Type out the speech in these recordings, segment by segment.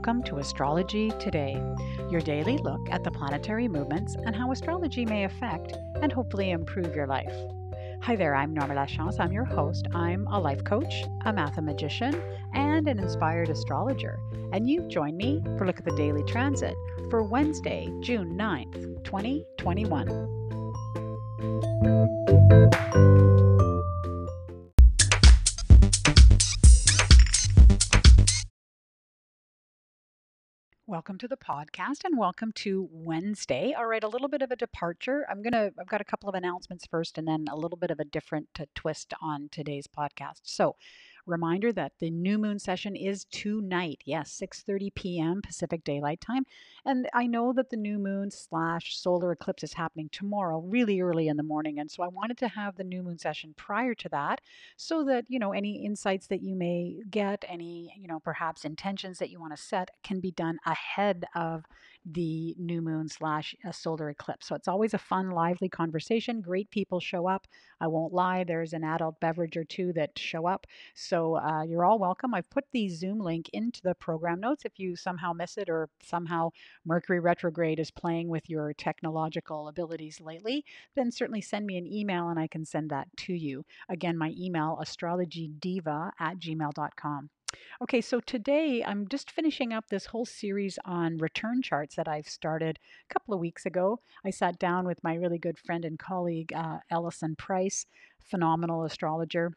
welcome to Astrology Today, your daily look at the planetary movements and how astrology may affect and hopefully improve your life. Hi there, I'm Norma Lachance. I'm your host. I'm a life coach, a mathematician, and an inspired astrologer. And you've joined me for look at the daily transit for Wednesday, June 9th, 2021. Welcome to the podcast and welcome to Wednesday. All right, a little bit of a departure. I'm going to I've got a couple of announcements first and then a little bit of a different uh, twist on today's podcast. So, Reminder that the new moon session is tonight. Yes, 6:30 p.m. Pacific Daylight Time. And I know that the new moon slash solar eclipse is happening tomorrow, really early in the morning. And so I wanted to have the new moon session prior to that, so that you know any insights that you may get, any you know perhaps intentions that you want to set, can be done ahead of the new moon slash a solar eclipse. So it's always a fun, lively conversation. Great people show up. I won't lie, there's an adult beverage or two that show up. So uh, you're all welcome. I've put the Zoom link into the program notes if you somehow miss it or somehow Mercury retrograde is playing with your technological abilities lately, then certainly send me an email and I can send that to you. Again, my email astrologydiva at gmail.com. Okay, so today I'm just finishing up this whole series on return charts that I've started a couple of weeks ago. I sat down with my really good friend and colleague, uh, Alison Price, phenomenal astrologer.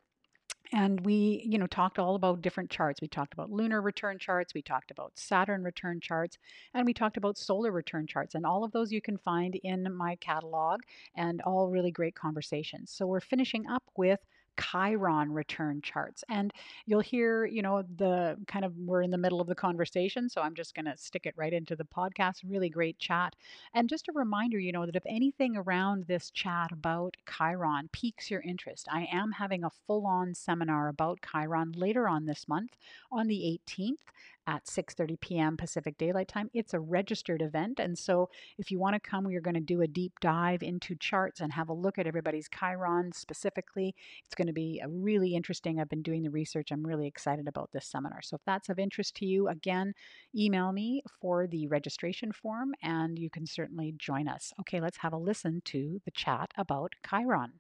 And we, you know, talked all about different charts. We talked about lunar return charts, we talked about Saturn return charts, and we talked about solar return charts. And all of those you can find in my catalog and all really great conversations. So we're finishing up with Chiron return charts. And you'll hear, you know, the kind of we're in the middle of the conversation, so I'm just going to stick it right into the podcast. Really great chat. And just a reminder, you know, that if anything around this chat about Chiron piques your interest, I am having a full on seminar about Chiron later on this month on the 18th at 6:30 p.m. Pacific Daylight Time. It's a registered event, and so if you want to come, we are going to do a deep dive into charts and have a look at everybody's Chiron specifically. It's going to be a really interesting. I've been doing the research. I'm really excited about this seminar. So if that's of interest to you, again, email me for the registration form, and you can certainly join us. Okay, let's have a listen to the chat about Chiron.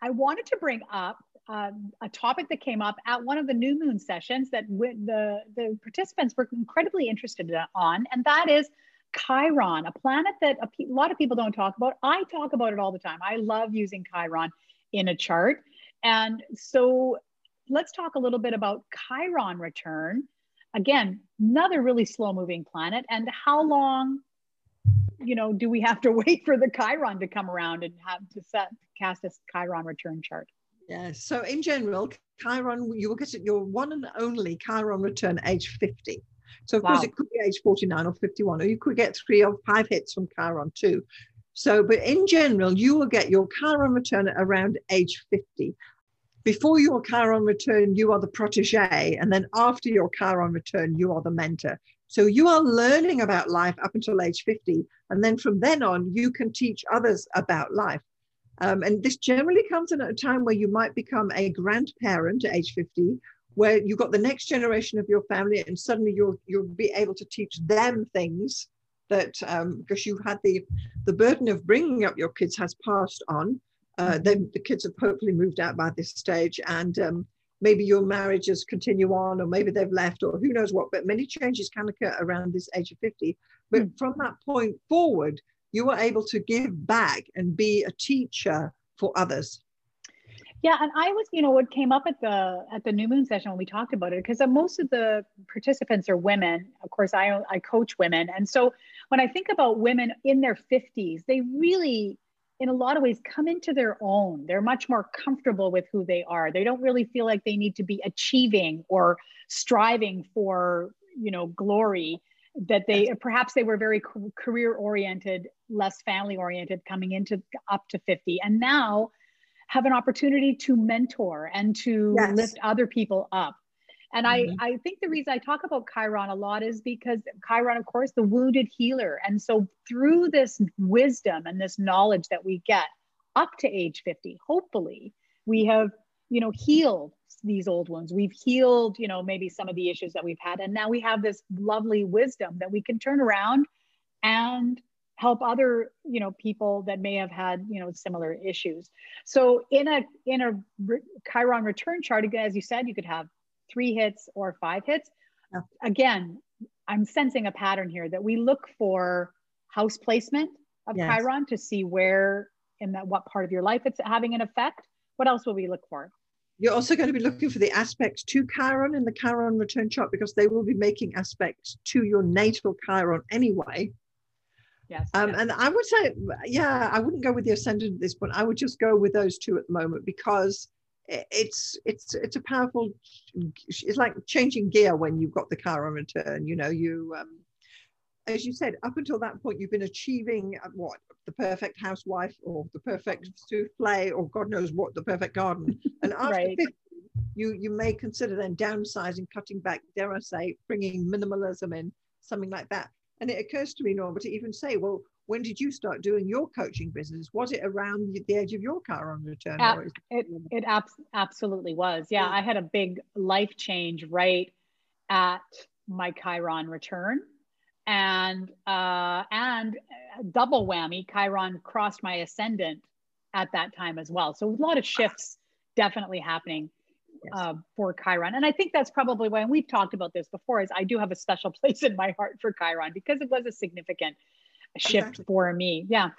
I wanted to bring up uh, a topic that came up at one of the new moon sessions that the, the participants were incredibly interested on, and that is Chiron, a planet that a, a lot of people don't talk about. I talk about it all the time. I love using Chiron in a chart. And so let's talk a little bit about Chiron return. Again, another really slow moving planet. And how long, you know, do we have to wait for the Chiron to come around and have to set, cast a Chiron return chart? Yeah. So in general, Chiron, you will get your one and only Chiron return age 50. So of wow. course it could be age 49 or 51, or you could get three or five hits from Chiron too. So, but in general, you will get your Chiron return around age 50. Before your Chiron return, you are the protege, and then after your Chiron return, you are the mentor. So you are learning about life up until age 50, and then from then on, you can teach others about life. Um, and this generally comes in at a time where you might become a grandparent at age 50, where you've got the next generation of your family, and suddenly you'll you'll be able to teach them things that um, because you've had the the burden of bringing up your kids has passed on. Uh, they, the kids have hopefully moved out by this stage, and um, maybe your marriages continue on, or maybe they've left, or who knows what. But many changes can occur around this age of 50. But mm. from that point forward, you were able to give back and be a teacher for others. Yeah and i was you know what came up at the at the new moon session when we talked about it because uh, most of the participants are women. Of course i i coach women. And so when i think about women in their 50s they really in a lot of ways come into their own. They're much more comfortable with who they are. They don't really feel like they need to be achieving or striving for you know glory that they perhaps they were very career oriented less family oriented coming into up to 50 and now have an opportunity to mentor and to yes. lift other people up and mm-hmm. I, I think the reason I talk about Chiron a lot is because Chiron, of course, the wounded healer. And so through this wisdom and this knowledge that we get up to age 50, hopefully we have, you know, healed these old wounds. We've healed, you know, maybe some of the issues that we've had. And now we have this lovely wisdom that we can turn around and help other, you know, people that may have had, you know, similar issues. So in a in a Chiron return chart, again, as you said, you could have three hits or five hits. Yeah. Again, I'm sensing a pattern here that we look for house placement of yes. Chiron to see where in that what part of your life it's having an effect. What else will we look for? You're also going to be looking for the aspects to Chiron in the Chiron return chart because they will be making aspects to your natal Chiron anyway. Yes, um, yes. And I would say, yeah, I wouldn't go with the ascendant at this point. I would just go with those two at the moment because it's it's it's a powerful. It's like changing gear when you've got the Chiron return. You know, you um, as you said, up until that point, you've been achieving uh, what the perfect housewife or the perfect souffle or God knows what the perfect garden. And after right. 50, you you may consider then downsizing, cutting back, dare I say, bringing minimalism in, something like that. And it occurs to me, Norma, to even say, well, when did you start doing your coaching business? Was it around the edge of your Chiron return? Uh, it it ab- absolutely was. Yeah, yeah, I had a big life change right at my Chiron return and uh, and double whammy, Chiron crossed my ascendant at that time as well. So a lot of shifts definitely happening yes. uh, for Chiron, and I think that's probably why. And we've talked about this before. Is I do have a special place in my heart for Chiron because it was a significant shift exactly. for me. Yeah.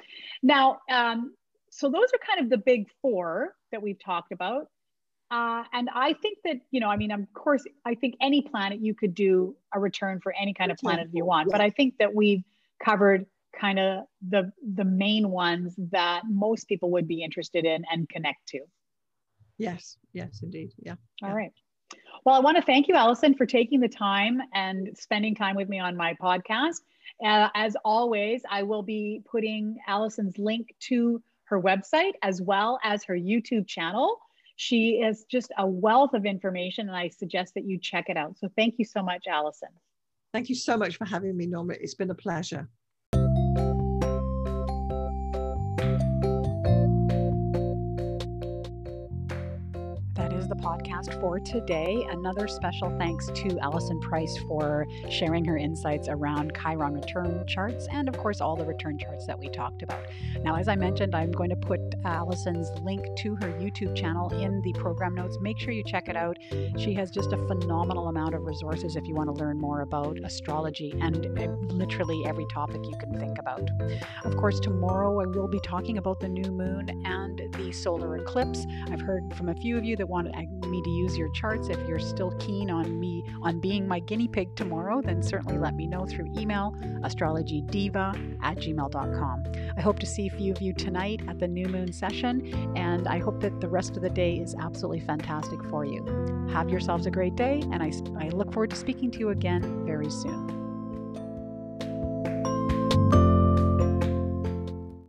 Now, um, so those are kind of the big four that we've talked about. Uh, and I think that, you know, I mean, of course, I think any planet you could do a return for any kind of planet you want. But I think that we've covered kind of the the main ones that most people would be interested in and connect to. Yes, yes, indeed. Yeah. All yeah. right. Well, I want to thank you, Alison, for taking the time and spending time with me on my podcast. Uh, as always, I will be putting Alison's link to her website as well as her YouTube channel. She is just a wealth of information, and I suggest that you check it out. So thank you so much, Alison. Thank you so much for having me, Norma. It's been a pleasure. The podcast for today. Another special thanks to Alison Price for sharing her insights around Chiron return charts and, of course, all the return charts that we talked about. Now, as I mentioned, I'm going to put Allison's link to her YouTube channel in the program notes. Make sure you check it out. She has just a phenomenal amount of resources if you want to learn more about astrology and uh, literally every topic you can think about. Of course, tomorrow I will be talking about the new moon and the solar eclipse. I've heard from a few of you that want me to use your charts. If you're still keen on me on being my guinea pig tomorrow, then certainly let me know through email astrologydiva at gmail.com. I hope to see a few of you tonight at the new moon session, and I hope that the rest of the day is absolutely fantastic for you. Have yourselves a great day, and I, I look forward to speaking to you again very soon.